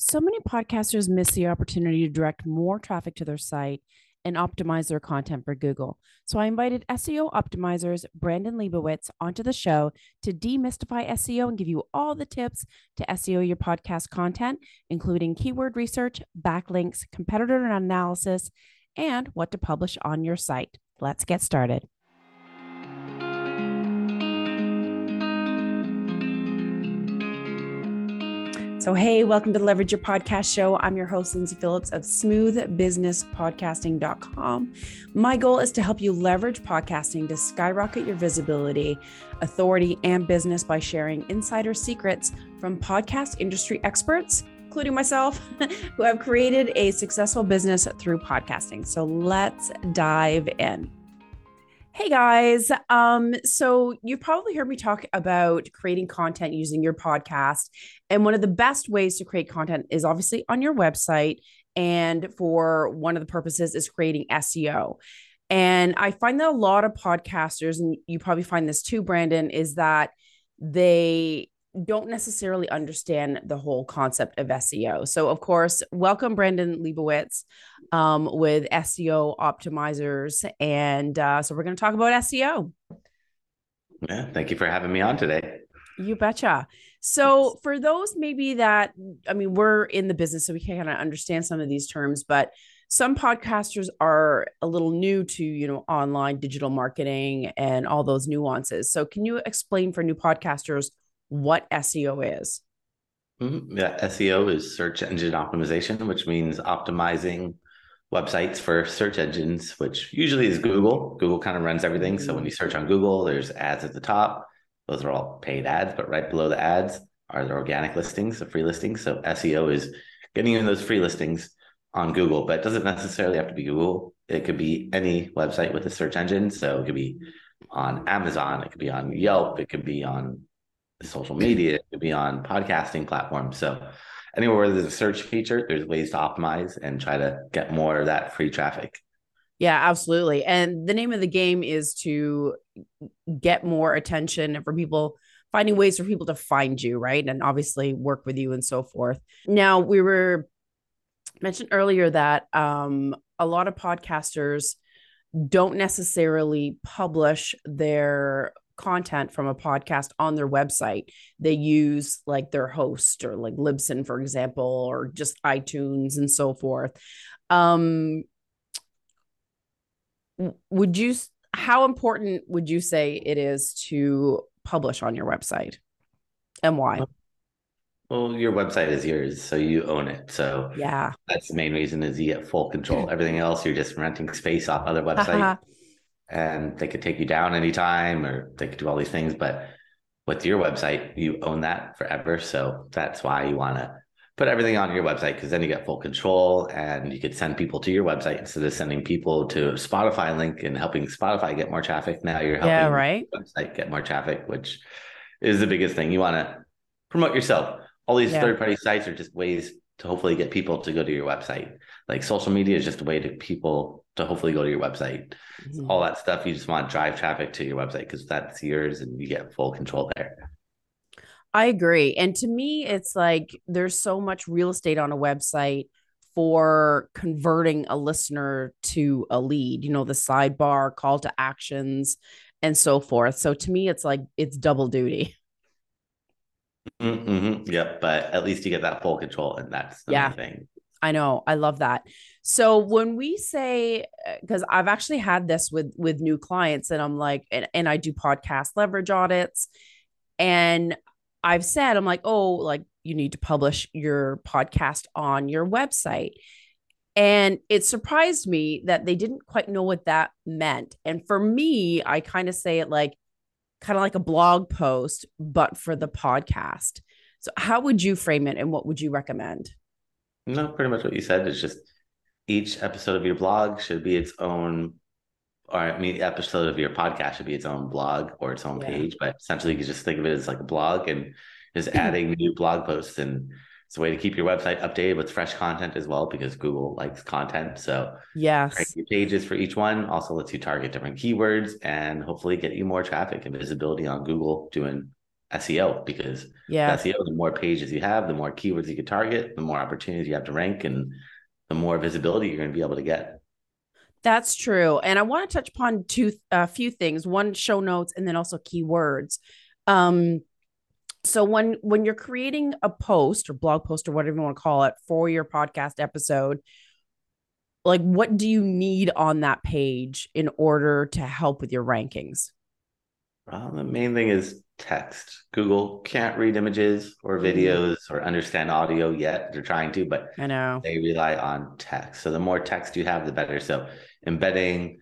So many podcasters miss the opportunity to direct more traffic to their site and optimize their content for Google. So I invited SEO optimizers Brandon Leibowitz onto the show to demystify SEO and give you all the tips to SEO your podcast content, including keyword research, backlinks, competitor analysis, and what to publish on your site. Let's get started. So, hey, welcome to the Leverage Your Podcast Show. I'm your host, Lindsay Phillips of smoothbusinesspodcasting.com. My goal is to help you leverage podcasting to skyrocket your visibility, authority, and business by sharing insider secrets from podcast industry experts, including myself, who have created a successful business through podcasting. So, let's dive in. Hey guys. Um, so you've probably heard me talk about creating content using your podcast. And one of the best ways to create content is obviously on your website. And for one of the purposes is creating SEO. And I find that a lot of podcasters, and you probably find this too, Brandon, is that they don't necessarily understand the whole concept of SEO. So, of course, welcome Brandon Leibowitz um, with SEO optimizers. And uh, so, we're going to talk about SEO. Yeah, thank you for having me on today. You betcha. So, for those maybe that, I mean, we're in the business, so we can kind of understand some of these terms, but some podcasters are a little new to you know online digital marketing and all those nuances so can you explain for new podcasters what SEO is. Mm-hmm. Yeah, SEO is search engine optimization, which means optimizing websites for search engines, which usually is Google. Google kind of runs everything. Mm-hmm. So when you search on Google, there's ads at the top. Those are all paid ads, but right below the ads are the organic listings, the free listings. So SEO is getting in those free listings on Google, but it doesn't necessarily have to be Google. It could be any website with a search engine. So it could be on Amazon, it could be on Yelp, it could be on social media, it could be on podcasting platforms. So anywhere where there's a search feature, there's ways to optimize and try to get more of that free traffic. Yeah, absolutely. And the name of the game is to get more attention and for people finding ways for people to find you, right? And obviously work with you and so forth. Now, we were mentioned earlier that um, a lot of podcasters don't necessarily publish their content from a podcast on their website. They use like their host or like Libsyn, for example, or just iTunes and so forth. Um, would you, how important would you say it is to publish on your website and why? Well, your website is yours, so you own it. So yeah, that's the main reason is you get full control. Everything else, you're just renting space off other websites and they could take you down anytime or they could do all these things. But with your website, you own that forever. So that's why you want to put everything on your website because then you get full control and you could send people to your website instead of sending people to Spotify link and helping Spotify get more traffic. Now you're helping yeah, right? website get more traffic, which is the biggest thing. You want to promote yourself. All these yeah. third party sites are just ways to hopefully get people to go to your website. Like social media is just a way to people to hopefully go to your website. Mm-hmm. All that stuff you just want to drive traffic to your website because that's yours and you get full control there. I agree. And to me, it's like there's so much real estate on a website for converting a listener to a lead, you know, the sidebar, call to actions, and so forth. So to me, it's like it's double duty. Mm-hmm. Yep, but at least you get that full control, and that's the yeah. thing. I know, I love that. So when we say, because uh, I've actually had this with with new clients, and I'm like, and, and I do podcast leverage audits, and I've said, I'm like, oh, like you need to publish your podcast on your website. And it surprised me that they didn't quite know what that meant. And for me, I kind of say it like kind of like a blog post, but for the podcast. So, how would you frame it and what would you recommend? No, pretty much what you said. It's just each episode of your blog should be its own, or I mean, episode of your podcast should be its own blog or its own yeah. page. But essentially, you can just think of it as like a blog and just adding new blog posts. And it's a way to keep your website updated with fresh content as well, because Google likes content. So, yes, pages for each one also lets you target different keywords and hopefully get you more traffic and visibility on Google doing SEO because yeah, SEO, the more pages you have, the more keywords you can target, the more opportunities you have to rank, and the more visibility you're going to be able to get. That's true. And I want to touch upon two a uh, few things. One show notes and then also keywords. Um so when when you're creating a post or blog post or whatever you want to call it for your podcast episode, like what do you need on that page in order to help with your rankings? Well, the main thing is text. Google can't read images or mm-hmm. videos or understand audio yet. They're trying to, but I know they rely on text. So the more text you have, the better. So embedding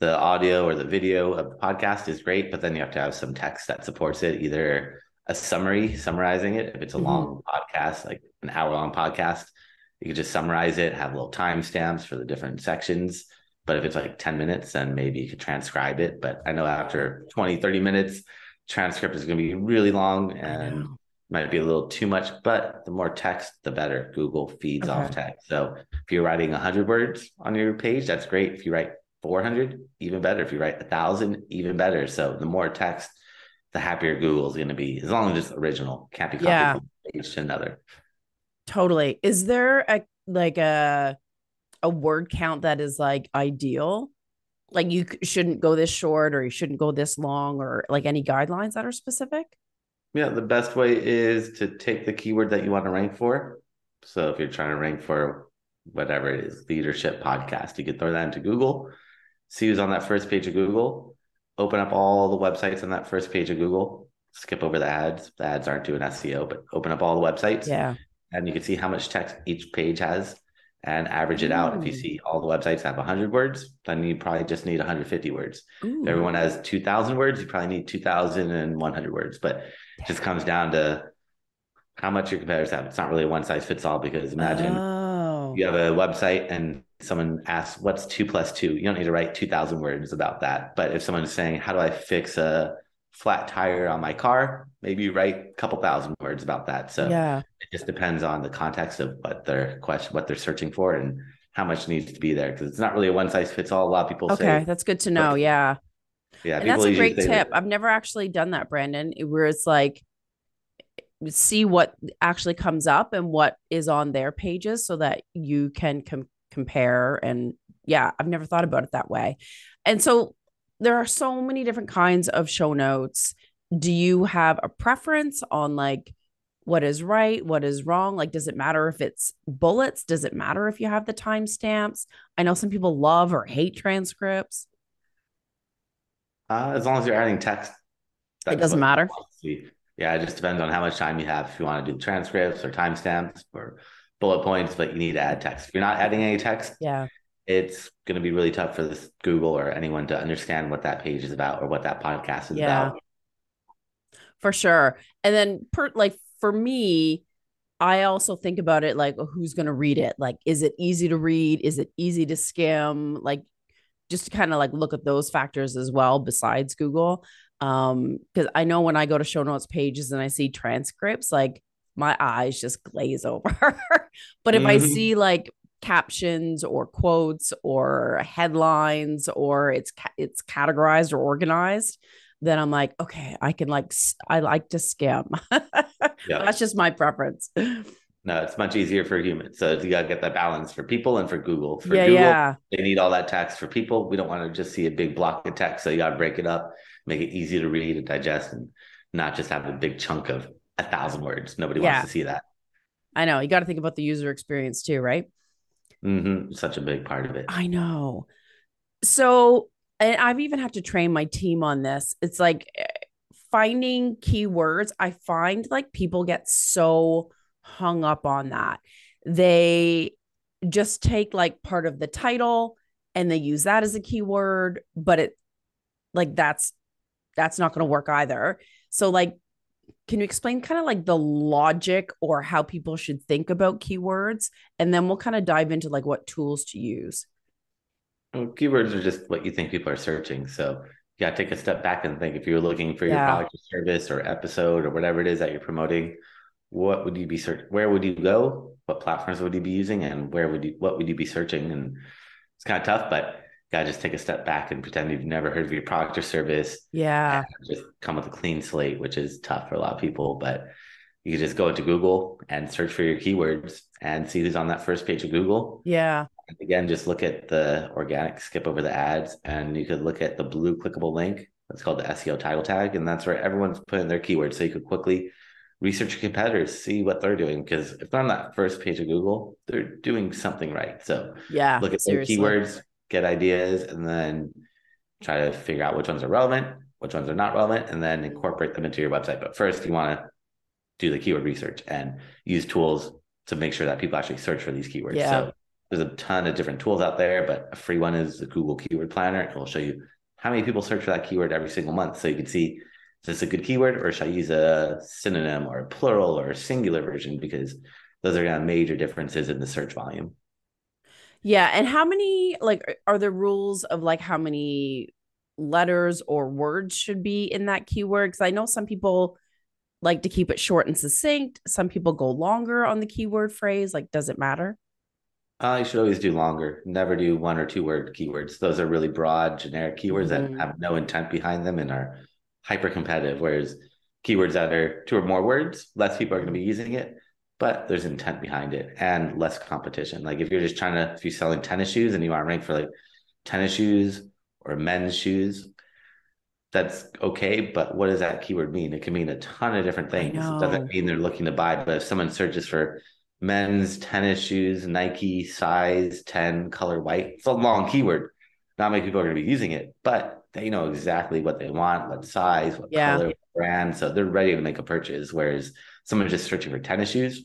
the audio or the video of the podcast is great, but then you have to have some text that supports it, either a summary summarizing it. If it's a mm-hmm. long podcast, like an hour long podcast, you could just summarize it, have little timestamps for the different sections. But if it's like 10 minutes, then maybe you could transcribe it. But I know after 20, 30 minutes, transcript is going to be really long and might be a little too much, but the more text, the better. Google feeds okay. off text. So if you're writing 100 words on your page, that's great. If you write 400, even better. If you write a thousand, even better. So the more text, the happier Google is going to be, as long as it's original, can't be copied yeah. from page to another. Totally. Is there a like a a word count that is like ideal? Like you shouldn't go this short or you shouldn't go this long or like any guidelines that are specific? Yeah, the best way is to take the keyword that you want to rank for. So if you're trying to rank for whatever it is, leadership podcast, you could throw that into Google, see who's on that first page of Google, open up all the websites on that first page of Google, skip over the ads. The ads aren't doing SEO, but open up all the websites. Yeah. And you can see how much text each page has and average it out. If you see all the websites have 100 words, then you probably just need 150 words. Ooh. If everyone has 2,000 words, you probably need 2,100 words. But it just comes down to how much your competitors have. It's not really a one size fits all because imagine oh. you have a website and someone asks, What's two plus two? You don't need to write 2,000 words about that. But if someone's saying, How do I fix a flat tire on my car, maybe you write a couple thousand words about that. So yeah, it just depends on the context of what they're question, what they're searching for, and how much needs to be there because it's not really a one size fits all. A lot of people okay, say. that's good to know. But, yeah, yeah, and that's a great tip. That. I've never actually done that, Brandon. Where it's like see what actually comes up and what is on their pages so that you can com- compare and yeah i've never thought about it that way and so there are so many different kinds of show notes. Do you have a preference on like what is right, what is wrong? Like, does it matter if it's bullets? Does it matter if you have the timestamps? I know some people love or hate transcripts. Uh, as long as you're adding text, it doesn't matter. Yeah, it just depends on how much time you have. If you want to do transcripts or timestamps or bullet points, but you need to add text. If you're not adding any text, yeah, it's going to be really tough for this Google or anyone to understand what that page is about or what that podcast is yeah. about. For sure. And then per like for me, I also think about it like who's going to read it? Like is it easy to read? Is it easy to skim? Like just to kind of like look at those factors as well besides Google. Um cuz I know when I go to show notes pages and I see transcripts like my eyes just glaze over. but if mm-hmm. I see like captions or quotes or headlines or it's it's categorized or organized then i'm like okay i can like i like to skim yeah. that's just my preference. No it's much easier for humans so you got to get that balance for people and for google. For yeah, google yeah. they need all that text for people. We don't want to just see a big block of text so you got to break it up make it easy to read and digest and not just have a big chunk of a thousand words. Nobody yeah. wants to see that. I know you got to think about the user experience too right Mm-hmm. Such a big part of it. I know. So, and I've even had to train my team on this. It's like eh, finding keywords. I find like people get so hung up on that. They just take like part of the title and they use that as a keyword, but it like that's that's not going to work either. So like can you explain kind of like the logic or how people should think about keywords? And then we'll kind of dive into like what tools to use. Well, keywords are just what you think people are searching. So you got to take a step back and think if you're looking for your yeah. product or service or episode or whatever it is that you're promoting what would you be search where would you go? What platforms would you be using? And where would you what would you be searching? And it's kind of tough but gotta just take a step back and pretend you've never heard of your product or service. Yeah. Just come with a clean slate, which is tough for a lot of people. But you can just go into Google and search for your keywords and see who's on that first page of Google. Yeah. And again, just look at the organic, skip over the ads, and you could look at the blue clickable link. That's called the SEO title tag. And that's where everyone's putting their keywords. So you could quickly research your competitors, see what they're doing. Because if they're on that first page of Google, they're doing something right. So yeah, look at seriously. their keywords, get ideas, and then try to figure out which ones are relevant, which ones are not relevant, and then incorporate them into your website. But first, you want to do the keyword research and use tools to make sure that people actually search for these keywords. Yeah. So there's a ton of different tools out there, but a free one is the Google Keyword Planner. It will show you how many people search for that keyword every single month. So you can see is this a good keyword or should I use a synonym or a plural or a singular version? Because those are kind of major differences in the search volume. Yeah. And how many, like, are there rules of like how many letters or words should be in that keyword? Because I know some people like to keep it short and succinct. Some people go longer on the keyword phrase. Like, does it matter? Uh, you should always do longer. Never do one or two word keywords. Those are really broad, generic keywords mm-hmm. that have no intent behind them and are hyper competitive. Whereas keywords that are two or more words, less people are going to be using it, but there's intent behind it and less competition. Like if you're just trying to, if you're selling tennis shoes and you want to rank for like tennis shoes or men's shoes, that's okay. But what does that keyword mean? It can mean a ton of different things. It doesn't mean they're looking to buy, but if someone searches for men's tennis shoes, Nike size 10, color white, it's a long keyword. Not many people are going to be using it, but they know exactly what they want, what size, what yeah. color, what brand. So they're ready to make a purchase. Whereas someone just searching for tennis shoes,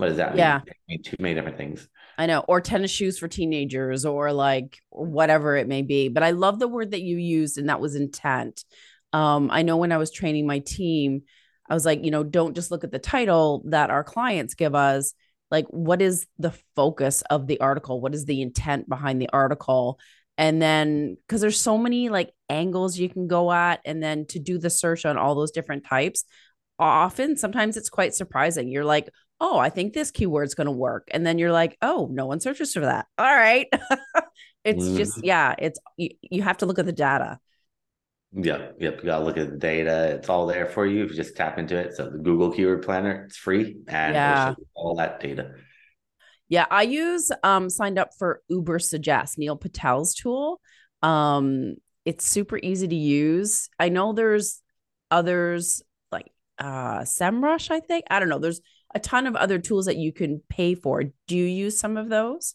what does that mean? Yeah. mean too many different things. I know, or tennis shoes for teenagers, or like whatever it may be. But I love the word that you used, and that was intent. Um, I know when I was training my team, I was like, you know, don't just look at the title that our clients give us. Like, what is the focus of the article? What is the intent behind the article? And then, because there's so many like angles you can go at, and then to do the search on all those different types, often sometimes it's quite surprising. You're like, oh, I think this keyword's going to work. And then you're like, oh, no one searches for that. All right. it's mm-hmm. just, yeah, it's, you, you have to look at the data. Yep. Yep. You got to look at the data. It's all there for you if you just tap into it. So the Google Keyword Planner, it's free and yeah. all that data. Yeah. I use, um, signed up for Ubersuggest, Neil Patel's tool. Um, it's super easy to use. I know there's others like uh SEMrush, I think. I don't know. There's a ton of other tools that you can pay for. Do you use some of those?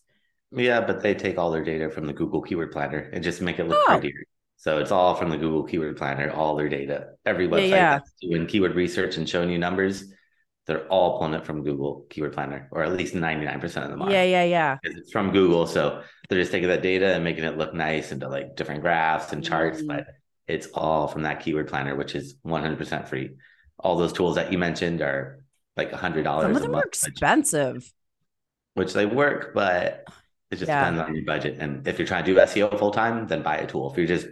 Yeah, but they take all their data from the Google Keyword Planner and just make it look oh. prettier. So it's all from the Google Keyword Planner, all their data. Every website yeah, yeah. that's doing keyword research and showing you numbers, they're all pulling it from Google Keyword Planner, or at least 99% of them are. Yeah, yeah, yeah. It's from Google. So they're just taking that data and making it look nice into like different graphs and charts, mm. but it's all from that keyword planner, which is 100% free. All those tools that you mentioned are like a hundred dollars. Some of them month, are expensive. Which, which, they work, but it just yeah. depends on your budget. And if you're trying to do SEO full time, then buy a tool. If you're just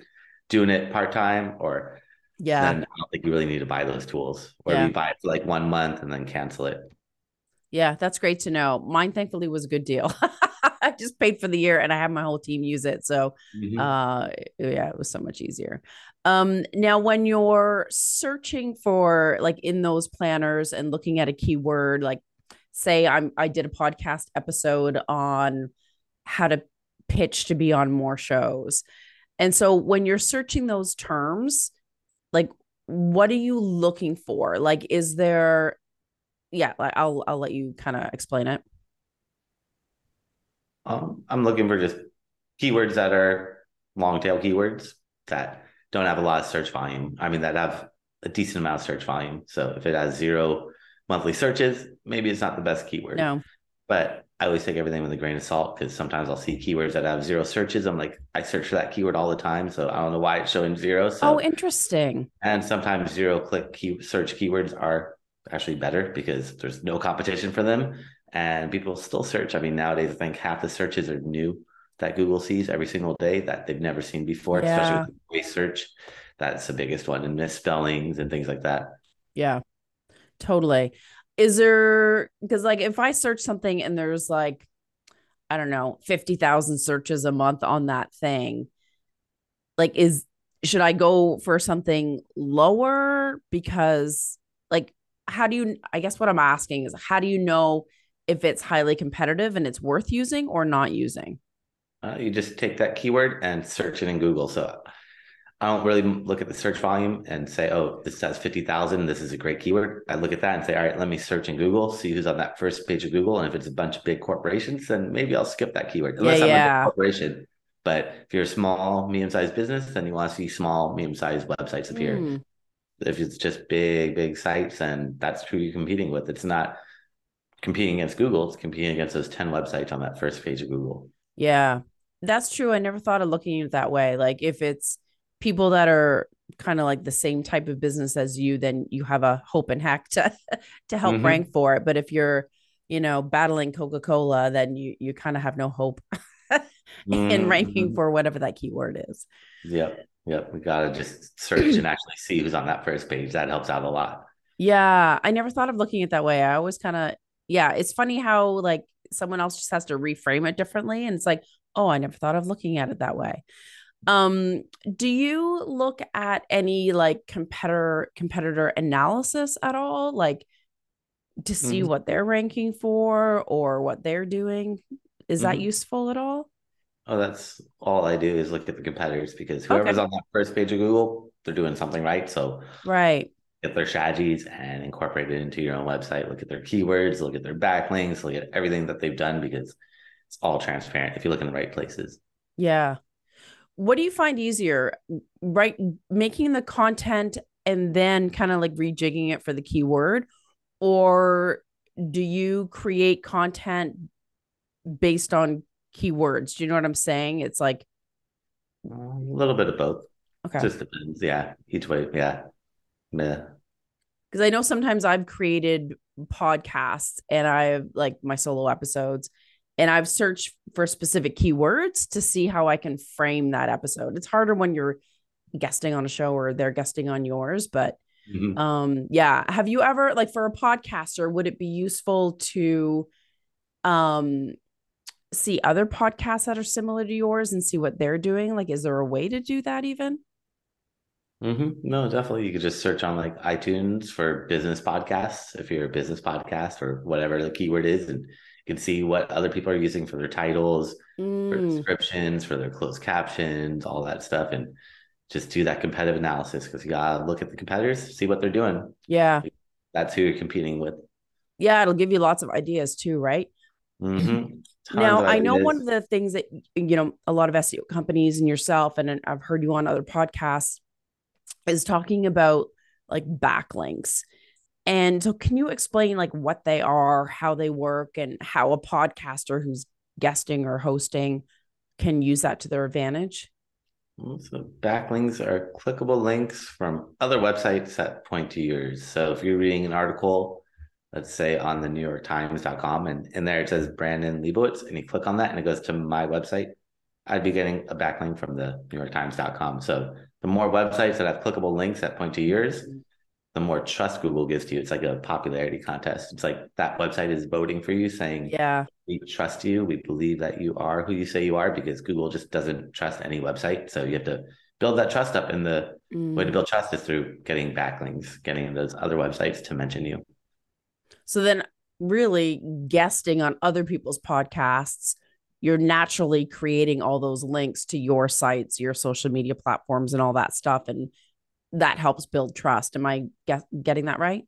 doing it part time or yeah, then I don't think you really need to buy those tools. Or yeah. you buy it for like one month and then cancel it. Yeah, that's great to know. Mine thankfully was a good deal. I just paid for the year and I have my whole team use it. So mm-hmm. uh yeah, it was so much easier. Um, now, when you're searching for like in those planners and looking at a keyword, like say I'm I did a podcast episode on how to pitch to be on more shows. And so when you're searching those terms, like what are you looking for? Like is there yeah, I'll I'll let you kind of explain it. Um, I'm looking for just keywords that are long tail keywords that don't have a lot of search volume. I mean, that have a decent amount of search volume. So if it has zero monthly searches, maybe it's not the best keyword. No. But I always take everything with a grain of salt because sometimes I'll see keywords that have zero searches. I'm like, I search for that keyword all the time. So I don't know why it's showing zero. So, oh, interesting. And sometimes zero click key search keywords are actually better because there's no competition for them and people still search. I mean, nowadays, I think half the searches are new that Google sees every single day that they've never seen before, yeah. especially with voice search. That's the biggest one, and misspellings and things like that. Yeah, totally. Is there because like if I search something and there's like I don't know, 50,000 searches a month on that thing. Like, is, should I go for something lower? Because, like, how do you, I guess what I'm asking is, how do you know if it's highly competitive and it's worth using or not using? Uh, you just take that keyword and search it in Google. So I don't really look at the search volume and say, oh, this has 50,000. This is a great keyword. I look at that and say, all right, let me search in Google, see who's on that first page of Google. And if it's a bunch of big corporations, then maybe I'll skip that keyword. Unless yeah, I'm yeah. a corporation. But if you're a small, medium sized business, then you want to see small, medium sized websites appear. Mm. If it's just big, big sites, and that's who you're competing with. It's not competing against Google, it's competing against those 10 websites on that first page of Google. Yeah, that's true. I never thought of looking at it that way. Like if it's people that are kind of like the same type of business as you, then you have a hope and hack to to help mm-hmm. rank for it. But if you're, you know, battling Coca Cola, then you you kind of have no hope in mm-hmm. ranking for whatever that keyword is. Yep, yep. We gotta just search and actually see who's on that first page. That helps out a lot. Yeah, I never thought of looking at that way. I always kind of, yeah. It's funny how like someone else just has to reframe it differently, and it's like, oh, I never thought of looking at it that way. Um, do you look at any like competitor competitor analysis at all? Like to see mm-hmm. what they're ranking for or what they're doing? Is mm-hmm. that useful at all? Oh, that's all I do is look at the competitors because whoever's okay. on that first page of Google, they're doing something right. So right. Get their strategies and incorporate it into your own website. Look at their keywords, look at their backlinks, look at everything that they've done because it's all transparent if you look in the right places. Yeah. What do you find easier? Right making the content and then kind of like rejigging it for the keyword or do you create content based on keywords? Do you know what i'm saying? It's like a little bit of both. Okay. Just depends. Yeah. Each way. Yeah. Yeah because i know sometimes i've created podcasts and i've like my solo episodes and I've searched for specific keywords to see how I can frame that episode. It's harder when you're guesting on a show or they're guesting on yours, but mm-hmm. um yeah, have you ever like for a podcaster would it be useful to um see other podcasts that are similar to yours and see what they're doing? Like is there a way to do that even? Mm-hmm. No, definitely. You could just search on like iTunes for business podcasts if you're a business podcast or whatever the keyword is, and you can see what other people are using for their titles, mm. for descriptions, for their closed captions, all that stuff, and just do that competitive analysis because you gotta look at the competitors, see what they're doing. Yeah, that's who you're competing with. Yeah, it'll give you lots of ideas too, right? Mm-hmm. now, I know one of the things that you know a lot of SEO companies and yourself, and I've heard you on other podcasts, is talking about like backlinks and so can you explain like what they are, how they work and how a podcaster who's guesting or hosting can use that to their advantage? So backlinks are clickable links from other websites that point to yours. So if you're reading an article, let's say on the New York Times.com, and in there it says Brandon Leibowitz, and you click on that and it goes to my website, I'd be getting a backlink from the New York Times.com. So the more websites that have clickable links that point to yours, the more trust Google gives to you. It's like a popularity contest. It's like that website is voting for you, saying, Yeah, we trust you. We believe that you are who you say you are because Google just doesn't trust any website. So you have to build that trust up. And the mm. way to build trust is through getting backlinks, getting those other websites to mention you. So then, really, guesting on other people's podcasts, you're naturally creating all those links to your sites, your social media platforms, and all that stuff. And that helps build trust. Am I get, getting that right?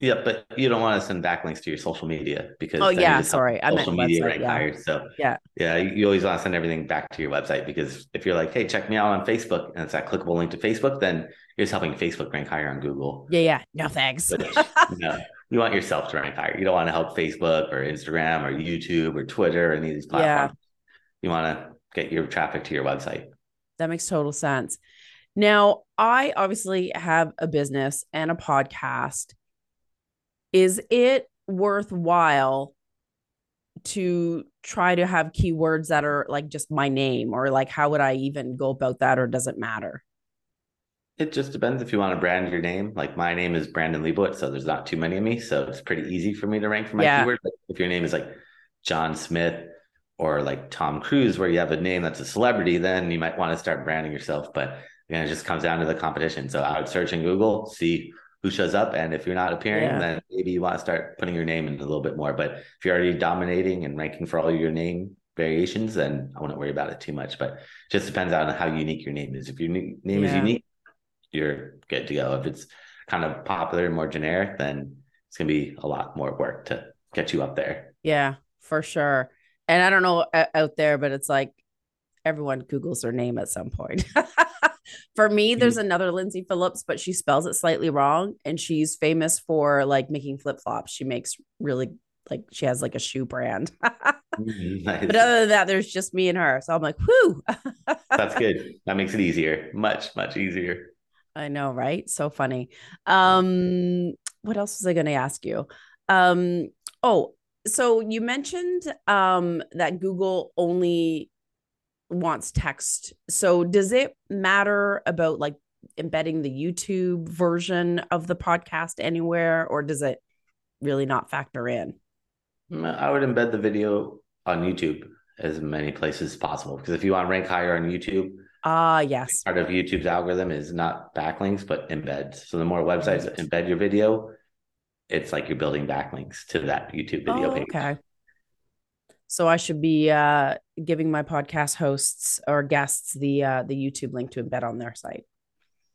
Yeah, but you don't want to send backlinks to your social media because oh yeah, sorry, I social meant media website, rank yeah. higher. So yeah, yeah, you always want to send everything back to your website because if you're like, hey, check me out on Facebook, and it's that clickable link to Facebook, then you're just helping Facebook rank higher on Google. Yeah, yeah, no thanks. no, you want yourself to rank higher. You don't want to help Facebook or Instagram or YouTube or Twitter or any of these platforms. Yeah. You want to get your traffic to your website. That makes total sense. Now, I obviously have a business and a podcast. Is it worthwhile to try to have keywords that are like just my name or like how would I even go about that or does it matter? It just depends if you want to brand your name. Like my name is Brandon Leibowitz, so there's not too many of me, so it's pretty easy for me to rank for my yeah. keyword. But if your name is like John Smith or like Tom Cruise, where you have a name that's a celebrity, then you might want to start branding yourself. But again, it just comes down to the competition. So I would search in Google, see who shows up. And if you're not appearing, yeah. then maybe you want to start putting your name in a little bit more. But if you're already dominating and ranking for all your name variations, then I wouldn't worry about it too much. But just depends on how unique your name is. If your name yeah. is unique, you're good to go. If it's kind of popular and more generic, then it's gonna be a lot more work to get you up there. Yeah, for sure. And I don't know out there, but it's like everyone Googles their name at some point. for me, mm-hmm. there's another Lindsay Phillips, but she spells it slightly wrong. And she's famous for like making flip flops. She makes really like she has like a shoe brand. Mm-hmm. nice. But other than that, there's just me and her. So I'm like, whoo. That's good. That makes it easier. Much, much easier. I know, right? So funny. Um, what else was I going to ask you? Um, oh, so you mentioned um that Google only wants text. So does it matter about like embedding the YouTube version of the podcast anywhere, or does it really not factor in? Mm, I would embed the video on YouTube as many places as possible because if you want to rank higher on YouTube, Ah, uh, yes. Part of YouTube's algorithm is not backlinks, but embeds. So the more websites that embed your video, it's like you're building backlinks to that YouTube video oh, page. Okay. So I should be uh, giving my podcast hosts or guests the uh, the YouTube link to embed on their site.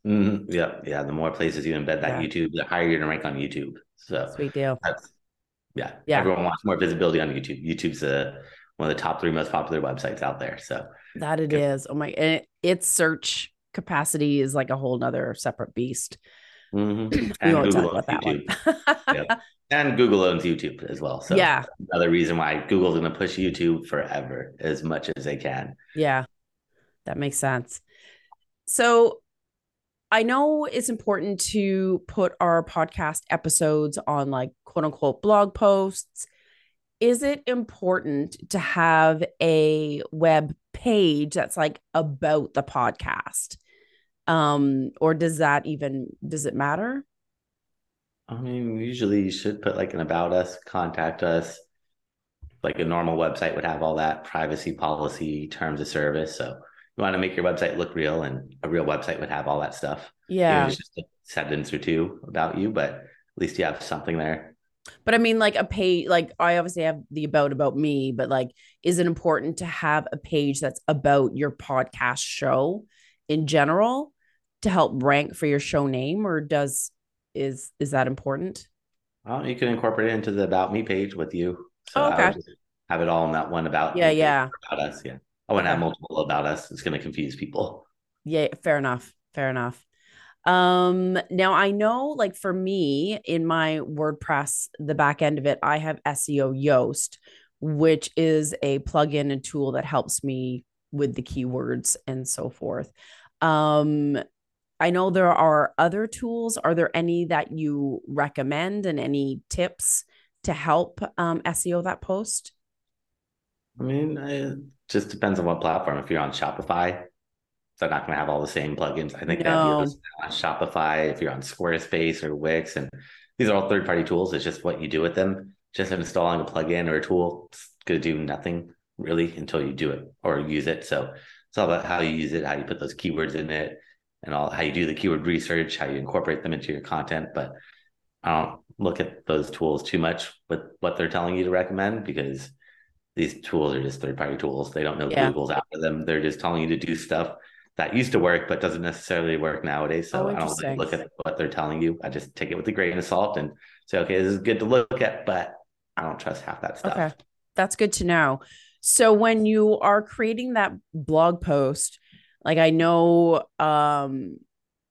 Mm-hmm. Yeah, yeah. The more places you embed that yeah. YouTube, the higher you're gonna rank on YouTube. So sweet deal. yeah, yeah. Everyone wants more visibility on YouTube. YouTube's a one of the top three most popular websites out there. So that it is. Oh my, it, its search capacity is like a whole nother separate beast. Mm-hmm. And Google owns YouTube. yep. And Google owns YouTube as well. So yeah, another reason why Google's going to push YouTube forever as much as they can. Yeah, that makes sense. So I know it's important to put our podcast episodes on like quote unquote blog posts is it important to have a web page that's like about the podcast um or does that even does it matter? I mean usually you should put like an about us contact us. Like a normal website would have all that privacy policy terms of service. So you want to make your website look real and a real website would have all that stuff. Yeah. it's just a sentence or two about you but at least you have something there. But I mean, like a page, like I obviously have the about about me, but like, is it important to have a page that's about your podcast show in general to help rank for your show name, or does is is that important? Well, you can incorporate it into the about me page with you. So oh, okay. have it all in that one about yeah, yeah, about us. Yeah, I wouldn't okay. have multiple about us. It's going to confuse people. Yeah, fair enough. Fair enough. Um, now I know like for me in my WordPress, the back end of it, I have SEO Yoast, which is a plugin and tool that helps me with the keywords and so forth. Um, I know there are other tools. Are there any that you recommend and any tips to help um, SEO that post? I mean, it just depends on what platform. If you're on Shopify, they're not going to have all the same plugins. I think no. on Shopify, if you're on Squarespace or Wix, and these are all third party tools. It's just what you do with them. Just installing a plugin or a tool, is going to do nothing really until you do it or use it. So it's all about how you use it, how you put those keywords in it, and all how you do the keyword research, how you incorporate them into your content. But I don't look at those tools too much with what they're telling you to recommend because these tools are just third party tools. They don't know yeah. Google's after them. They're just telling you to do stuff that used to work but doesn't necessarily work nowadays. So oh, I don't really look at what they're telling you. I just take it with a grain of salt and say, okay, this is good to look at, but I don't trust half that stuff. Okay. That's good to know. So when you are creating that blog post, like I know um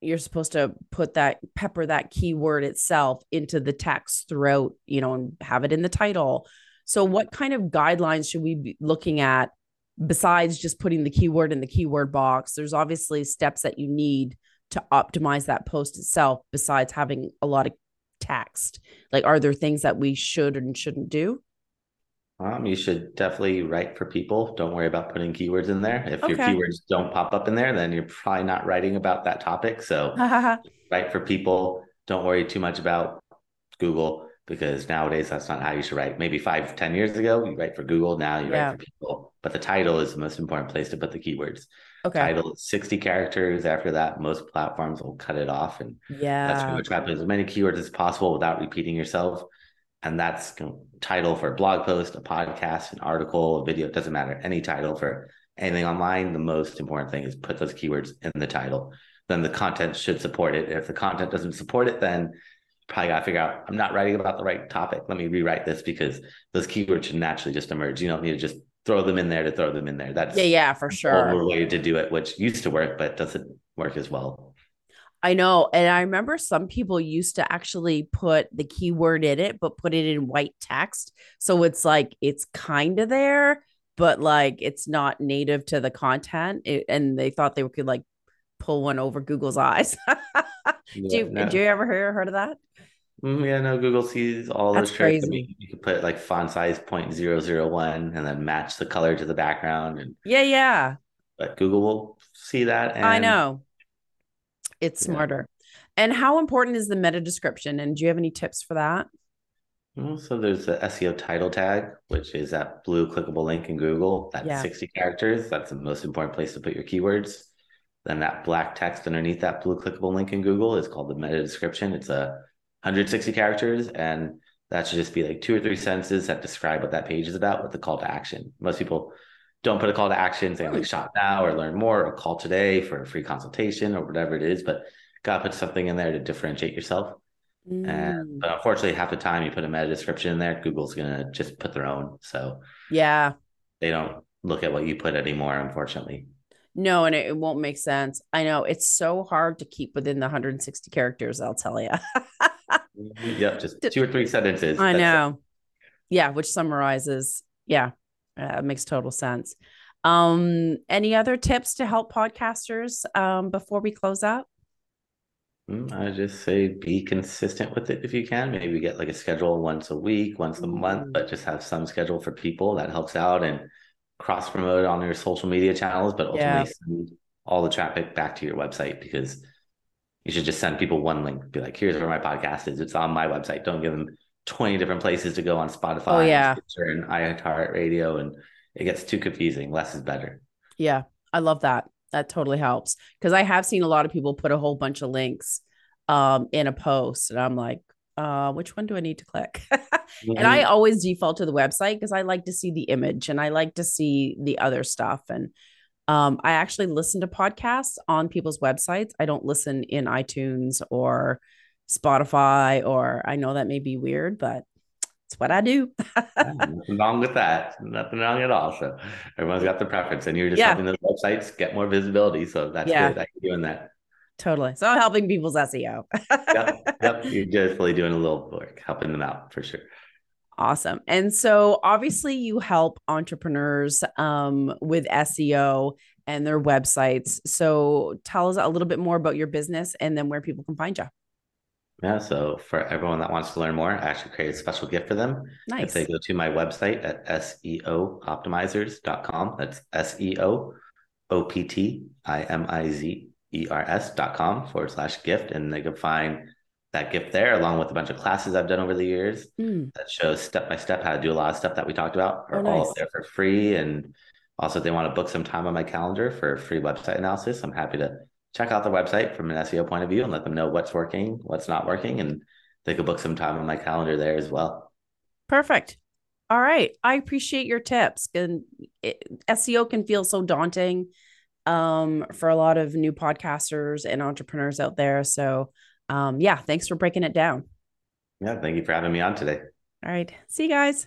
you're supposed to put that pepper that keyword itself into the text throughout, you know, and have it in the title. So what kind of guidelines should we be looking at besides just putting the keyword in the keyword box, there's obviously steps that you need to optimize that post itself besides having a lot of text. Like, are there things that we should and shouldn't do? Um, you should definitely write for people. Don't worry about putting keywords in there. If okay. your keywords don't pop up in there, then you're probably not writing about that topic. So write for people. Don't worry too much about Google because nowadays that's not how you should write. Maybe five, ten years ago, you write for Google. Now you Yeah. write for people. But the title is the most important place to put the keywords. Okay. Title is 60 characters. After that, most platforms will cut it off. And that's pretty Yeah. much happens. As many keywords as possible without repeating yourself. And that's you know, title for a blog post, a podcast, an article, a video. It doesn't matter. Any title for anything online. The most important thing is put those keywords in the title. Then the content should support it. If the content doesn't support it, then probably got to figure out I'm not writing about the right topic. Let me rewrite this because those keywords should naturally just emerge. You don't need to just throw them in there to throw them in there. That's Yeah, yeah, for sure. old way to do it, which used to work, but doesn't work as well. I know. And I remember some people used to actually put the keyword in it, but put it in white text. So it's like it's kind of there, but like it's not native to the content. It- and they thought they could like pull one over Google's eyes. do, Yeah, you, no. do you ever hear heard of that? Mm, yeah, no, Google sees all That's those tricks. I crazy. mean, you could put like font size 0.001 and then match the color to the background. And Yeah, yeah. but Google will see that. And I know. It's Yeah. smarter. And how important is the meta description? And do you have any tips for that? So there's the SEO title tag, which is that blue clickable link in Google. That's Yeah. 60 characters. That's the most important place to put your keywords. Then that black text underneath that blue clickable link in Google is called the meta description. It's a 160 characters, and that should just be like two or three sentences that describe what that page is about with the call to action. Most people don't put a call to action saying like shop now or learn more or call today for a free consultation or whatever it is, but gotta put something in there to differentiate yourself. Mm, And but unfortunately, half the time you put a meta description in there, Google's gonna just put their own. So yeah. they don't look at what you put anymore, unfortunately. No, and it, it won't make sense. I know it's so hard to keep within the 160 characters, I'll tell you. yep, just two or three sentences. I That's it. know. Yeah, which summarizes. Yeah, uh, it makes total sense. Um, any other tips to help podcasters um, before we close out? Mm, I just say be consistent with it if you can. Maybe get like a schedule once a week, once a Mm. month, but just have some schedule for people that helps out and cross promote on your social media channels, but ultimately Yeah. send all the traffic back to your website because you should just send people one link. Be like, here's where my podcast is. It's on my website. Don't give them 20 different places to go on Spotify Oh, yeah. and and iHeart Radio and it gets too confusing. Less is better. Yeah, I love that. That totally helps because I have seen a lot of people put a whole bunch of links um, in a post, and I'm like, uh, which one do I need to click? and I always default to the website because I like to see the image and I like to see the other stuff. And um, I actually listen to podcasts on people's websites. I don't listen in iTunes or Spotify, or I know that may be weird, but it's what I do. Nothing wrong with that. Nothing wrong at all. So everyone's got their preference, and you're just Yeah. helping those websites get more visibility. So that's Yeah. good doing that. totally. So I'm helping people's SEO. Yep, yep. You're definitely doing a little work, helping them out for sure. Awesome. And so obviously you help entrepreneurs um, with SEO and their websites. So tell us a little bit more about your business and then where people can find you. Yeah. So for everyone that wants to learn more, I actually created a special gift for them. Nice. If they go to my website at seooptimizers.com, that's S E O O P T I M I Z E R S.com forward slash gift. And they can find that gift there along with a bunch of classes I've done over the years Mm, that shows step by step how to do a lot of stuff that we talked about Oh, are all nice. up there for free. And also, if they want to book some time on my calendar for free website analysis, I'm happy to check out the website from an SEO point of view and let them know what's working, what's not working, and they could book some time on my calendar there as well. perfect. All right. I appreciate your tips. And it, SEO can feel so daunting um, for a lot of new podcasters and entrepreneurs out there. So, um, yeah, thanks for breaking it down. Yeah, thank you for having me on today. All right. See you guys.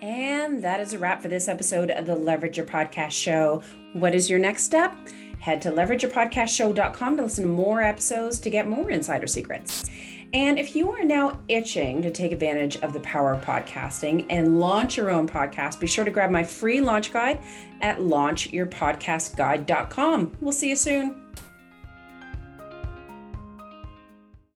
And that is a wrap for this episode of the Leverage Your Podcast Show. What is your next step? Head to leverageyourpodcastshow.com to listen to more episodes to get more insider secrets. And if you are now itching to take advantage of the power of podcasting and launch your own podcast, be sure to grab my free launch guide at launchyourpodcastguide.com. We'll see you soon.